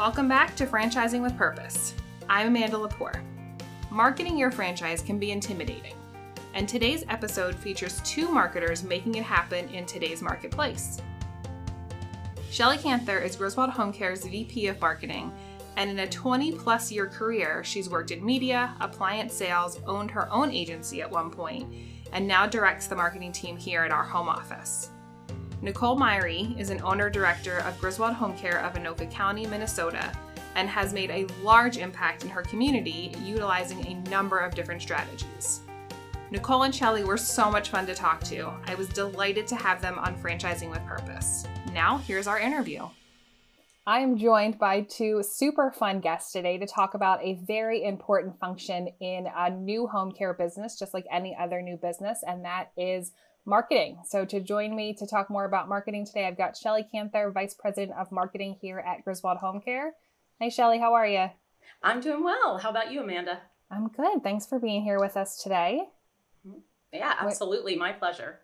Welcome back to Franchising with Purpose. I'm Amanda Lepore. Marketing your franchise can be intimidating, and today's episode features two marketers making it happen in today's marketplace. Shelly Canther is Griswold Home Care's VP of Marketing, and in a 20 plus year career, she's worked in media, appliance sales, owned her own agency at one point, and now directs the marketing team here at our home office. Nicole Myrie is an owner director of Griswold Home Care of Anoka County, Minnesota, and has made a large impact in her community utilizing a number of different strategies. Nicole and Shelly were so much fun to talk to. I was delighted to have them on Franchising with Purpose. Now, here's our interview. I am joined by two super fun guests today to talk about a very important function in a new home care business, just like any other new business, and that is marketing. So, to join me to talk more about marketing today, I've got Shelly Canther, Vice President of Marketing here at Griswold Home Care. Hey, Shelly, how are you? I'm doing well. How about you, Amanda? I'm good. Thanks for being here with us today. Yeah, absolutely. My pleasure.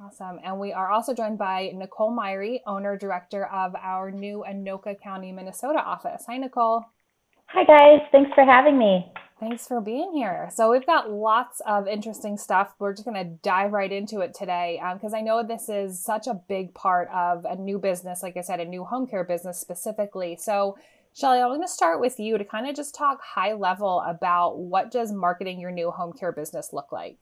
Awesome. And we are also joined by Nicole Myrie, owner director of our new Anoka County, Minnesota office. Hi, Nicole. Hi, guys. Thanks for having me. Thanks for being here. So, we've got lots of interesting stuff. We're just going to dive right into it today because um, I know this is such a big part of a new business, like I said, a new home care business specifically. So, Shelly, I'm going to start with you to kind of just talk high level about what does marketing your new home care business look like?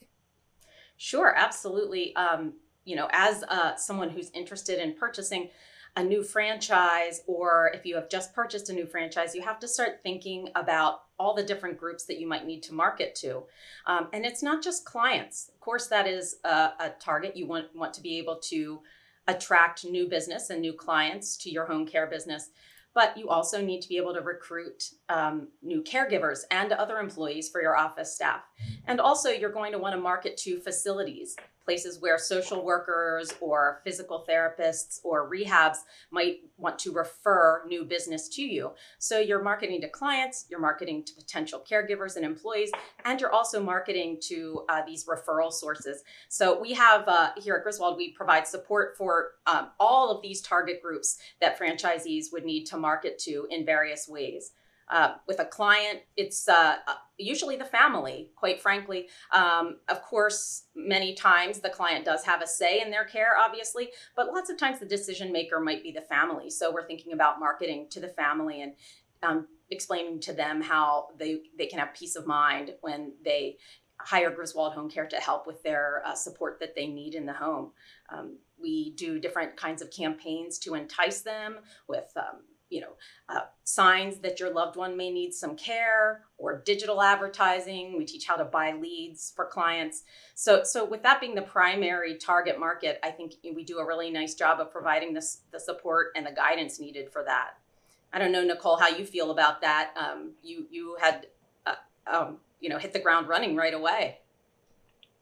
Sure, absolutely. Um, you know, as uh, someone who's interested in purchasing a new franchise, or if you have just purchased a new franchise, you have to start thinking about all the different groups that you might need to market to. Um, and it's not just clients. Of course, that is a, a target. You want, want to be able to attract new business and new clients to your home care business but you also need to be able to recruit um, new caregivers and other employees for your office staff. And also, you're going to want to market to facilities places where social workers or physical therapists or rehabs might want to refer new business to you. So you're marketing to clients, you're marketing to potential caregivers and employees, and you're also marketing to uh, these referral sources. So we have uh, here at Griswold, we provide support for um, all of these target groups that franchisees would need to market to in various ways. Uh, with a client, it's uh, uh, usually the family, quite frankly. Um, of course, many times the client does have a say in their care, obviously, but lots of times the decision maker might be the family. So we're thinking about marketing to the family and um, explaining to them how they, they can have peace of mind when they hire Griswold Home Care to help with their uh, support that they need in the home. Um, we do different kinds of campaigns to entice them with um, you know uh, signs that your loved one may need some care or digital advertising. We teach how to buy leads for clients. So so with that being the primary target market i think we do a really nice job of providing this the support and the guidance needed for that. I don't know nicole how you feel about that. Um, you you had uh, um, you know hit the ground running right away.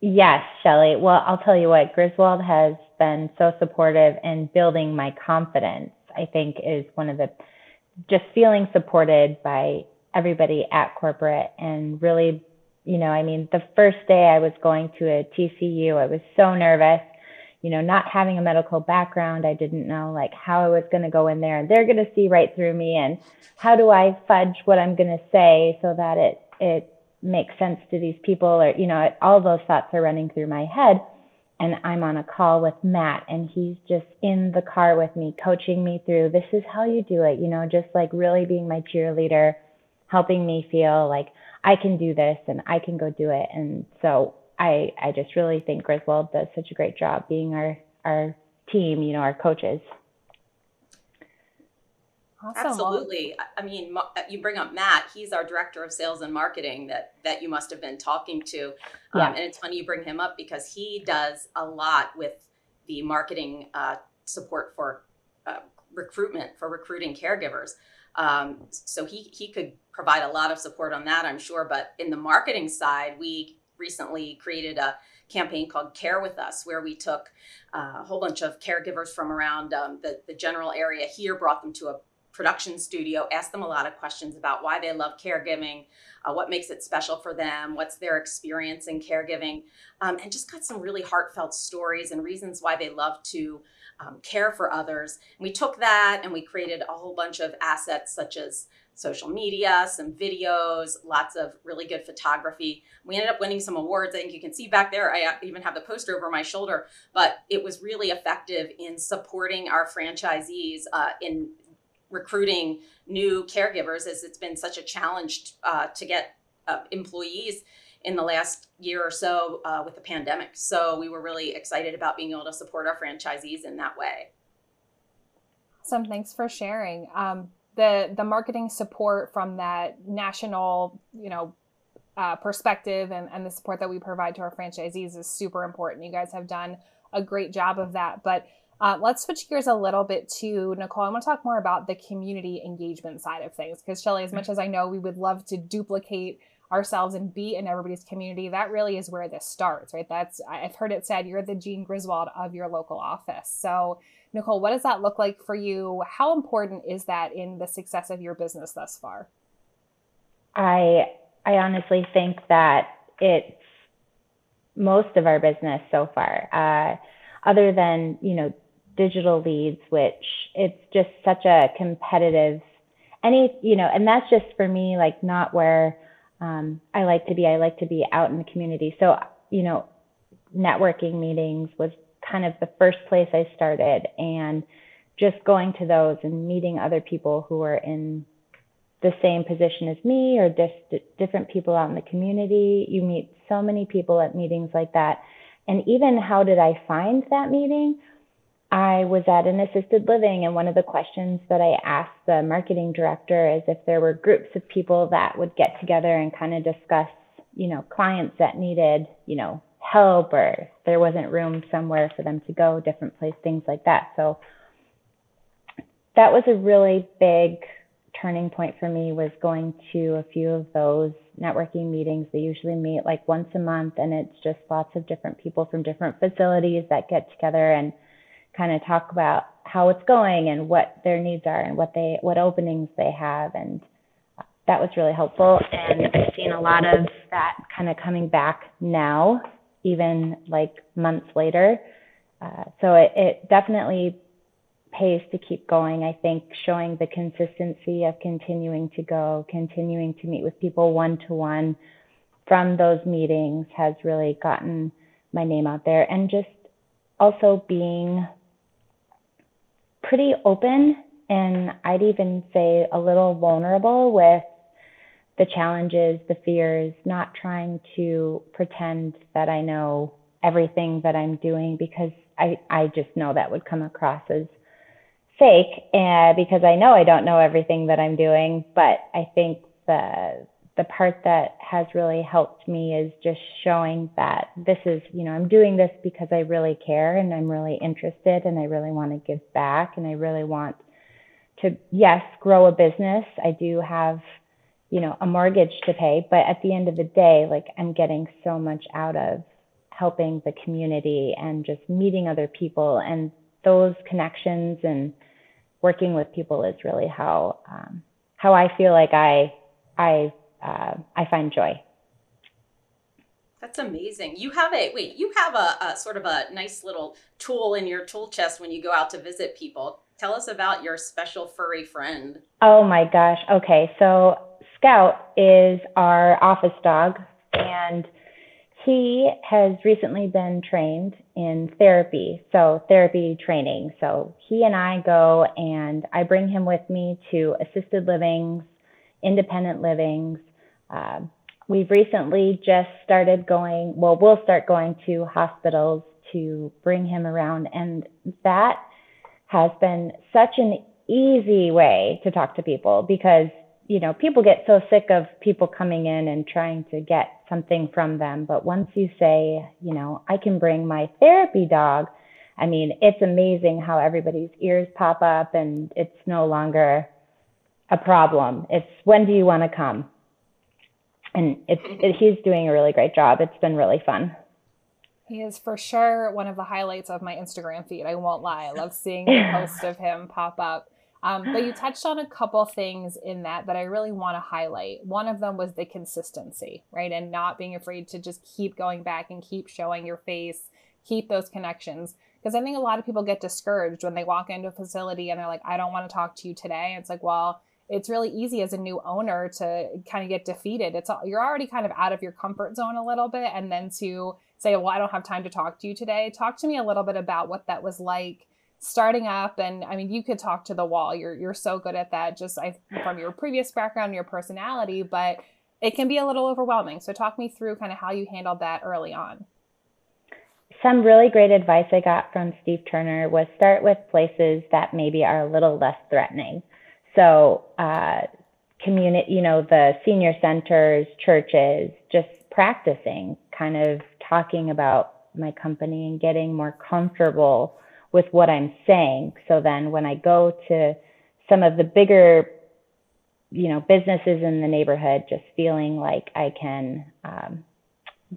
Yes, Shelly. Well, I'll tell you what, Griswold has been so supportive in building my confidence I think is one of the just feeling supported by everybody at corporate and really, you know, I mean, the first day I was going to a TCU, I was so nervous, you know, not having a medical background. I didn't know like how I was going to go in there and they're going to see right through me and how do I fudge what I'm going to say so that it, it makes sense to these people or, you know, all those thoughts are running through my head and I'm on a call with Matt and he's just in the car with me, coaching me through this is how you do it, you know, just like really being my cheerleader, helping me feel like I can do this and I can go do it. And so I I just really think Griswold does such a great job being our our team, you know, our coaches. Awesome. Absolutely. I mean, you bring up Matt. He's our director of sales and marketing that that you must have been talking to. Um, yeah. And it's funny you bring him up because he does a lot with the marketing uh, support for uh, recruitment for recruiting caregivers. Um, so he he could provide a lot of support on that, I'm sure. But in the marketing side, we recently created a campaign called Care with Us, where we took uh, a whole bunch of caregivers from around um, the, the general area here, brought them to a production studio, asked them a lot of questions about why they love caregiving, uh, what makes it special for them, what's their experience in caregiving, um, and just got some really heartfelt stories and reasons why they love to um, care for others. And we took that and we created a whole bunch of assets such as social media, some videos, lots of really good photography. We ended up winning some awards. I think you can see back there. I uh, even have the poster over my shoulder, but it was really effective in supporting our franchisees uh, in recruiting new caregivers as it's been such a challenge uh, to get uh, employees in the last year or so uh, with the pandemic. So we were really excited about being able to support our franchisees in that way. Awesome. Thanks for sharing. Um, the the marketing support from that national, you know, uh, perspective and, and the support that we provide to our franchisees is super important. You guys have done a great job of that. But uh, let's switch gears a little bit to Nicole. I want to talk more about the community engagement side of things because Shelly, as much as I know we would love to duplicate ourselves and be in everybody's community, that really is where this starts, right? That's I've heard it said you're the Jean Griswold of your local office. So, Nicole, what does that look like for you? How important is that in the success of your business thus far? I I honestly think that it's most of our business so far. Uh, other than you know digital leads, which it's just such a competitive any you know, and that's just for me like not where um, I like to be. I like to be out in the community. So, you know, networking meetings was kind of the first place I started, and just going to those and meeting other people who are in the same position as me or just different people out in the community. You meet so many people at meetings like that. And even how did I find that meeting? I was at an assisted living, and one of the questions that I asked the marketing director is if there were groups of people that would get together and kind of discuss, you know, clients that needed, you know, help or there wasn't room somewhere for them to go, different place, things like that. So that was a really big turning point for me was going to a few of those networking meetings. They usually meet like once a month and it's just lots of different people from different facilities that get together and kind of talk about how it's going and what their needs are and what they what openings they have and that was really helpful. And I've seen a lot of that kind of coming back now even like months later. Uh, so it, it definitely pays to keep going I think showing the consistency of continuing to go continuing to meet with people one to one from those meetings has really gotten my name out there. And just also being pretty open and I'd even say a little vulnerable with the challenges, the fears, not trying to pretend that I know everything that I'm doing because I, I just know that would come across as fake uh, because I know I don't know everything that I'm doing. But I think the the part that has really helped me is just showing that this is, you know, I'm doing this because I really care and I'm really interested and I really want to give back and I really want to, yes, grow a business. I do have, you know, a mortgage to pay, but at the end of the day, like I'm getting so much out of helping the community and just meeting other people and those connections and working with people is really how um, how I feel like I I uh, I find joy. That's amazing. You have a wait. You have a, a, sort of a nice little tool in your tool chest when you go out to visit people. Tell us about your special furry friend. Oh my gosh. Okay, so Scout is our office dog, and he has recently been trained in therapy, so therapy training. So he and I go, and I bring him with me to assisted livings, independent livings, uh, we've recently just started going, well, we'll start going to hospitals to bring him around. And that has been such an easy way to talk to people because, you know, people get so sick of people coming in and trying to get something from them. But once you say, you know, I can bring my therapy dog, I mean, it's amazing how everybody's ears pop up and it's no longer a problem. It's when do you want to come? And it's it, he's doing a really great job. It's been really fun. He is for sure one of the highlights of my Instagram feed. I won't lie. I love seeing the post of him pop up. Um, but you touched on a couple things in that that I really want to highlight. One of them was the consistency, right? And not being afraid to just keep going back and keep showing your face, keep those connections. Because I think a lot of people get discouraged when they walk into a facility and they're like, I don't want to talk to you today. It's like, well, it's really easy as a new owner to kind of get defeated. It's you're already kind of out of your comfort zone a little bit, and then to say, "Well, I don't have time to talk to you today." Talk to me a little bit about what that was like starting up and i mean you could talk to the wall you're you're so good at that just I, from your previous background your personality but it can be a little overwhelming so talk me through kind of how you handled that early on some really great advice i got from steve turner was start with places that maybe are a little less threatening so uh, community you know the senior centers churches just practicing kind of talking about my company and getting more comfortable with what I'm saying. So then when I go to some of the bigger, you know, businesses in the neighborhood, just feeling like I can um,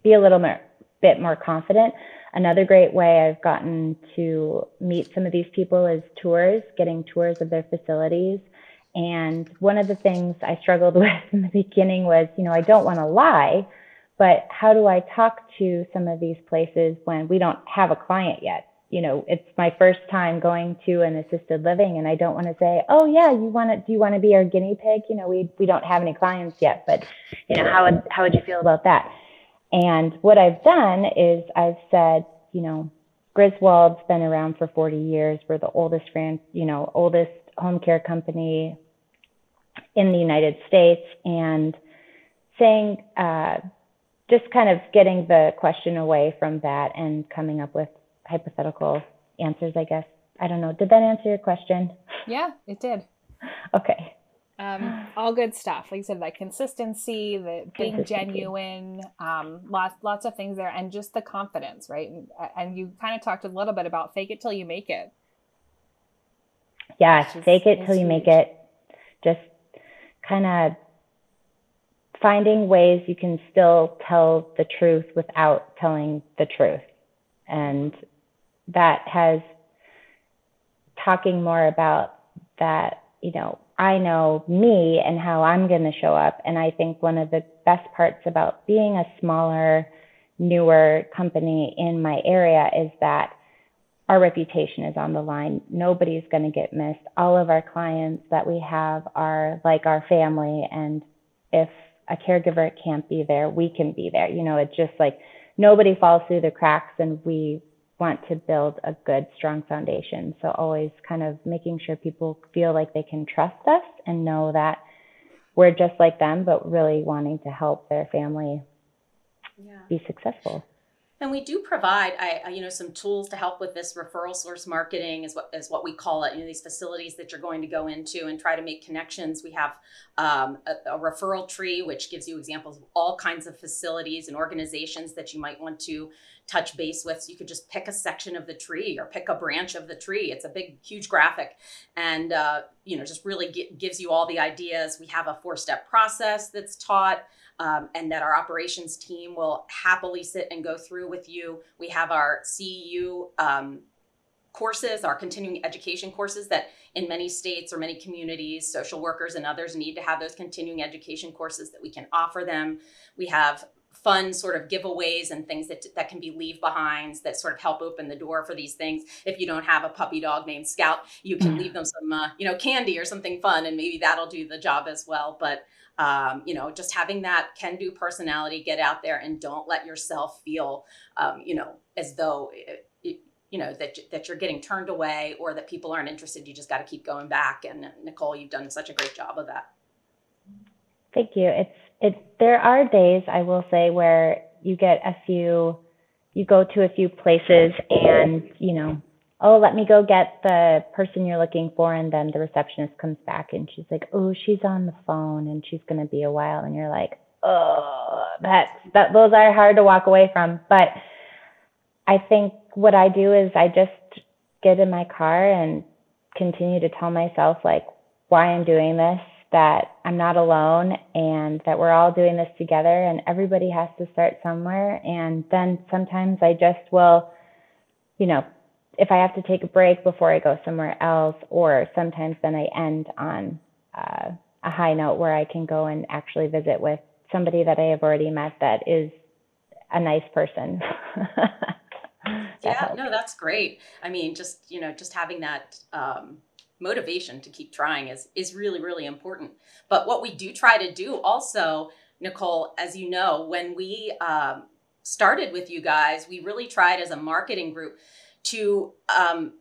be a little more, bit more confident. Another great way I've gotten to meet some of these people is tours, getting tours of their facilities. And one of the things I struggled with in the beginning was, you know, I don't want to lie, but how do I talk to some of these places when we don't have a client yet? you know, it's my first time going to an assisted living and I don't want to say, oh yeah, you want to, do you want to be our guinea pig? You know, we, we don't have any clients yet, but you know, how would, how would you feel about that? And what I've done is I've said, you know, Griswold's been around for 40 years. We're the oldest brand, you know, oldest home care company in the United States and saying, uh, just kind of getting the question away from that and coming up with hypothetical answers, I guess. I don't know. Did that answer your question? Yeah, it did. Okay. Um, all good stuff. Like I said, that consistency, the being genuine, um, lots lots of things there, and just the confidence, right? And, and you kind of talked a little bit about fake it till you make it. Yeah, is, fake it till you make it. Just kind of finding ways you can still tell the truth without telling the truth. And that has talking more about that, you know, I know me and how I'm going to show up. And I think one of the best parts about being a smaller, newer company in my area is that our reputation is on the line. Nobody's going to get missed. All of our clients that we have are like our family. And if a caregiver can't be there, we can be there. You know, it's just like nobody falls through the cracks and we want to build a good, strong foundation. So always kind of making sure people feel like they can trust us and know that we're just like them, but really wanting to help their family yeah. be successful. And we do provide, I, you know, some tools to help with this referral source marketing is what is what we call it. You know, these facilities that you're going to go into and try to make connections. We have um, a, a, referral tree, which gives you examples of all kinds of facilities and organizations that you might want to touch base with. So you could just pick a section of the tree or pick a branch of the tree. It's a big, huge graphic, and uh, you know, just really gives you all the ideas. We have a four-step process that's taught um, and that our operations team will happily sit and go through with you. We have our CEU um, courses, our continuing education courses that in many states or many communities, social workers and others need to have those continuing education courses that we can offer them. We have fun sort of giveaways and things that that can be leave behinds that sort of help open the door for these things. If you don't have a puppy dog named Scout, you can leave them some uh, you know candy or something fun, and maybe that'll do the job as well. But um, you know, just having that can do personality, get out there and don't let yourself feel, um, you know, as though, it, it, you know, that, that you're getting turned away or that people aren't interested. You just got to keep going back. And Nicole, you've done such a great job of that. Thank you. It's, it, there are days I will say where you get a few, you go to a few places and, you know, oh, let me go get the person you're looking for. And then the receptionist comes back and she's like, oh, she's on the phone and she's going to be a while. And you're like, oh, that, that, those are hard to walk away from. But I think what I do is I just get in my car and continue to tell myself like why I'm doing this, that I'm not alone and that we're all doing this together and everybody has to start somewhere. And then sometimes I just will, you know, if I have to take a break before I go somewhere else, or sometimes then I end on uh, a high note where I can go and actually visit with somebody that I have already met that is a nice person. yeah, helps. no, that's great. I mean, just you know, just having that um, motivation to keep trying is is really really important. But what we do try to do also, Nicole, as you know, when we um, started with you guys, we really tried as a marketing group to um,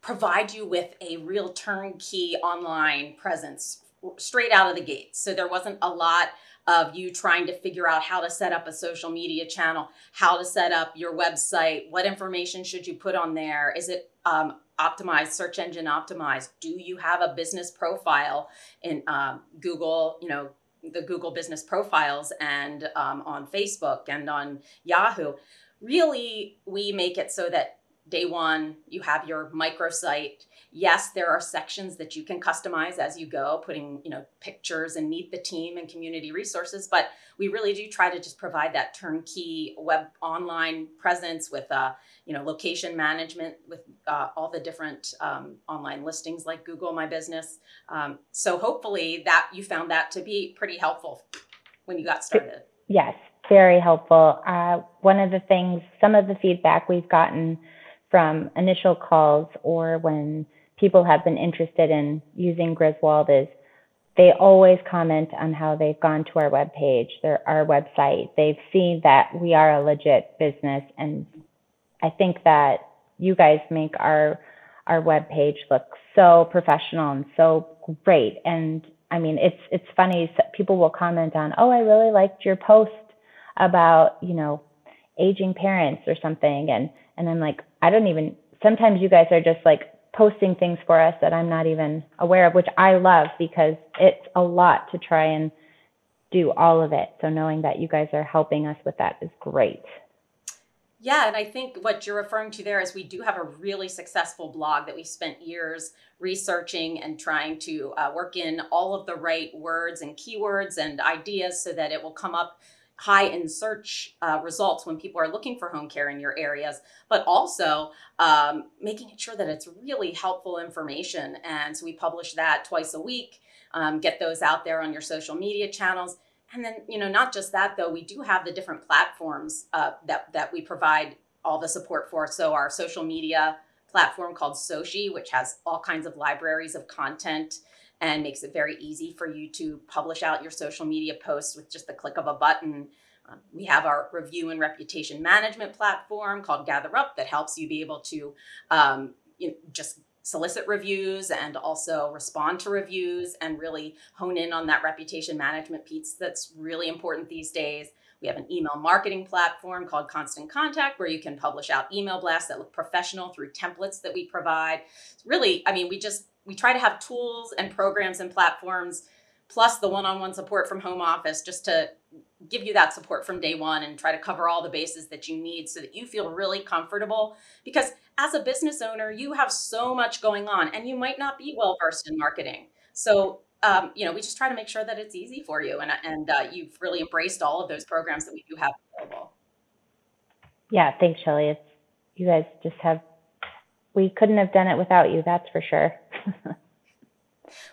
provide you with a real turnkey online presence straight out of the gate. So there wasn't a lot of you trying to figure out how to set up a social media channel, how to set up your website, what information should you put on there? Is it um, optimized, search engine optimized? Do you have a business profile in um, Google, you know, the Google business profiles and um, on Facebook and on Yahoo? Really, we make it so that day one, you have your microsite. Yes there are sections that you can customize as you go putting you know pictures and meet the team and community resources but we really do try to just provide that turnkey web online presence with uh, you know location management with uh, all the different um, online listings like google my business. Um, so hopefully that you found that to be pretty helpful when you got started. Yes very helpful. Uh, one of the things some of the feedback we've gotten from initial calls or when people have been interested in using Griswold is they always comment on how they've gone to our webpage, their our website. They've seen that we are a legit business, and I think that you guys make our our webpage look so professional and so great. And I mean, it's it's funny. People will comment on, "Oh, I really liked your post about you know aging parents or something," and and I'm like, I don't even. Sometimes you guys are just like posting things for us that I'm not even aware of, which I love because it's a lot to try and do all of it. So knowing that you guys are helping us with that is great. Yeah, and I think what you're referring to there is we do have a really successful blog that we spent years researching and trying to uh, work in all of the right words and keywords and ideas so that it will come up high in search uh, results when people are looking for home care in your areas, but also um, making sure that it's really helpful information. And so we publish that twice a week, um, get those out there on your social media channels. And then, you know, not just that though, we do have the different platforms uh, that, that we provide all the support for. So our social media platform called Soci, which has all kinds of libraries of content and makes it very easy for you to publish out your social media posts with just the click of a button. Um, we have our review and reputation management platform called GatherUp that helps you be able to um, you know, just solicit reviews and also respond to reviews and really hone in on that reputation management piece that's really important these days. We have an email marketing platform called Constant Contact where you can publish out email blasts that look professional through templates that we provide. Really, I mean, we just we try to have tools and programs and platforms plus the one-on-one support from home office just to give you that support from day one and try to cover all the bases that you need so that you feel really comfortable. Because as a business owner you have so much going on and you might not be well versed in marketing. So um, you know we just try to make sure that it's easy for you and, and uh, you've really embraced all of those programs that we do have available. Yeah thanks shelly. It's you guys just have we couldn't have done it without you that's for sure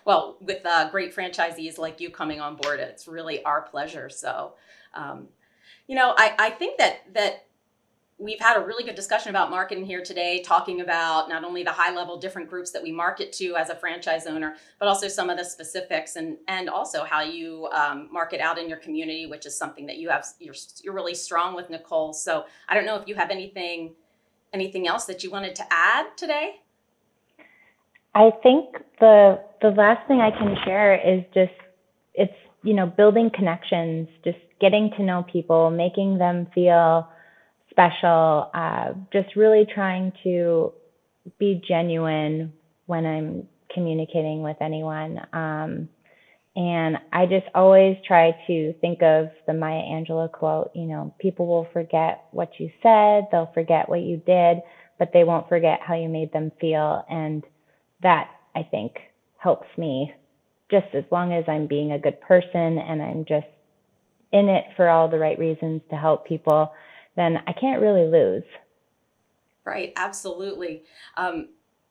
well, with uh, great franchisees like you coming on board, it's really our pleasure. So, um, you know, I, I think that that we've had a really good discussion about marketing here today, talking about not only the high level different groups that we market to as a franchise owner, but also some of the specifics and and also how you um, market out in your community, which is something that you have you're you're really strong with Nicole. So I don't know if you have anything anything else that you wanted to add today. I think the the last thing I can share is just it's you know building connections, just getting to know people, making them feel special, uh, just really trying to be genuine when I'm communicating with anyone. Um, and I just always try to think of the Maya Angelou quote, you know, people will forget what you said, they'll forget what you did, but they won't forget how you made them feel. And that I think helps me just as long as I'm being a good person and I'm just in it for all the right reasons to help people, then I can't really lose. Right, absolutely. Um,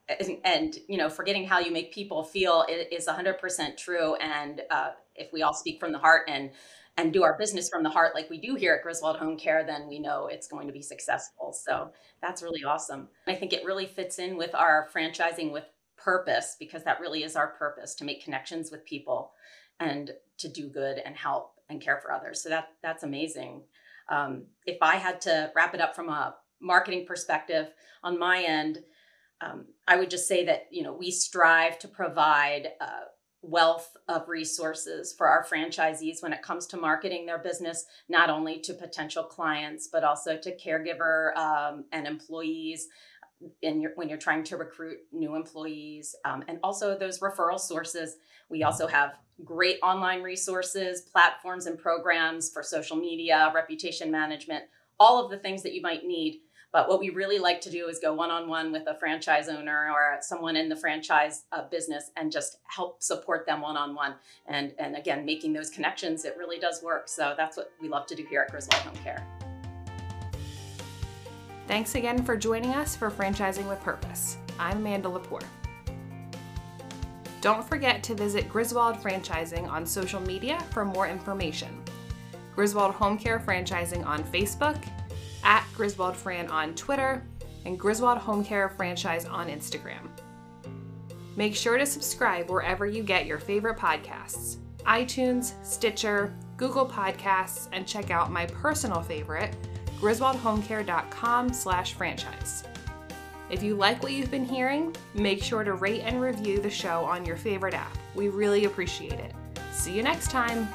and, and, you know, forgetting how you make people feel is 100% true. And uh, if we all speak from the heart and and do our business from the heart like we do here at Griswold Home Care, then we know it's going to be successful. So that's really awesome. I think it really fits in with our franchising with purpose because that really is our purpose to make connections with people and to do good and help and care for others. So that that's amazing. Um, if I had to wrap it up from a marketing perspective on my end, um, I would just say that you know we strive to provide uh, wealth of resources for our franchisees when it comes to marketing their business, not only to potential clients but also to caregiver um, and employees. In your, when you're trying to recruit new employees, um, and also those referral sources, we also have great online resources, platforms, and programs for social media, reputation management, all of the things that you might need but what we really like to do is go one on one with a franchise owner or someone in the franchise uh, business and just help support them one on one. And and again, making those connections, it really does work. So that's what we love to do here at Griswold Home Care. Thanks again for joining us for Franchising with Purpose. I'm Amanda Lepore. Don't forget to visit Griswold Franchising on social media for more information. Griswold Home Care Franchising on Facebook at Griswold Fran on Twitter, and Griswold Home Care Franchise on Instagram. Make sure to subscribe wherever you get your favorite podcasts iTunes, Stitcher, Google Podcasts, and check out my personal favorite, griswoldhomecare.com slash franchise. If you like what you've been hearing, make sure to rate and review the show on your favorite app. We really appreciate it. See you next time.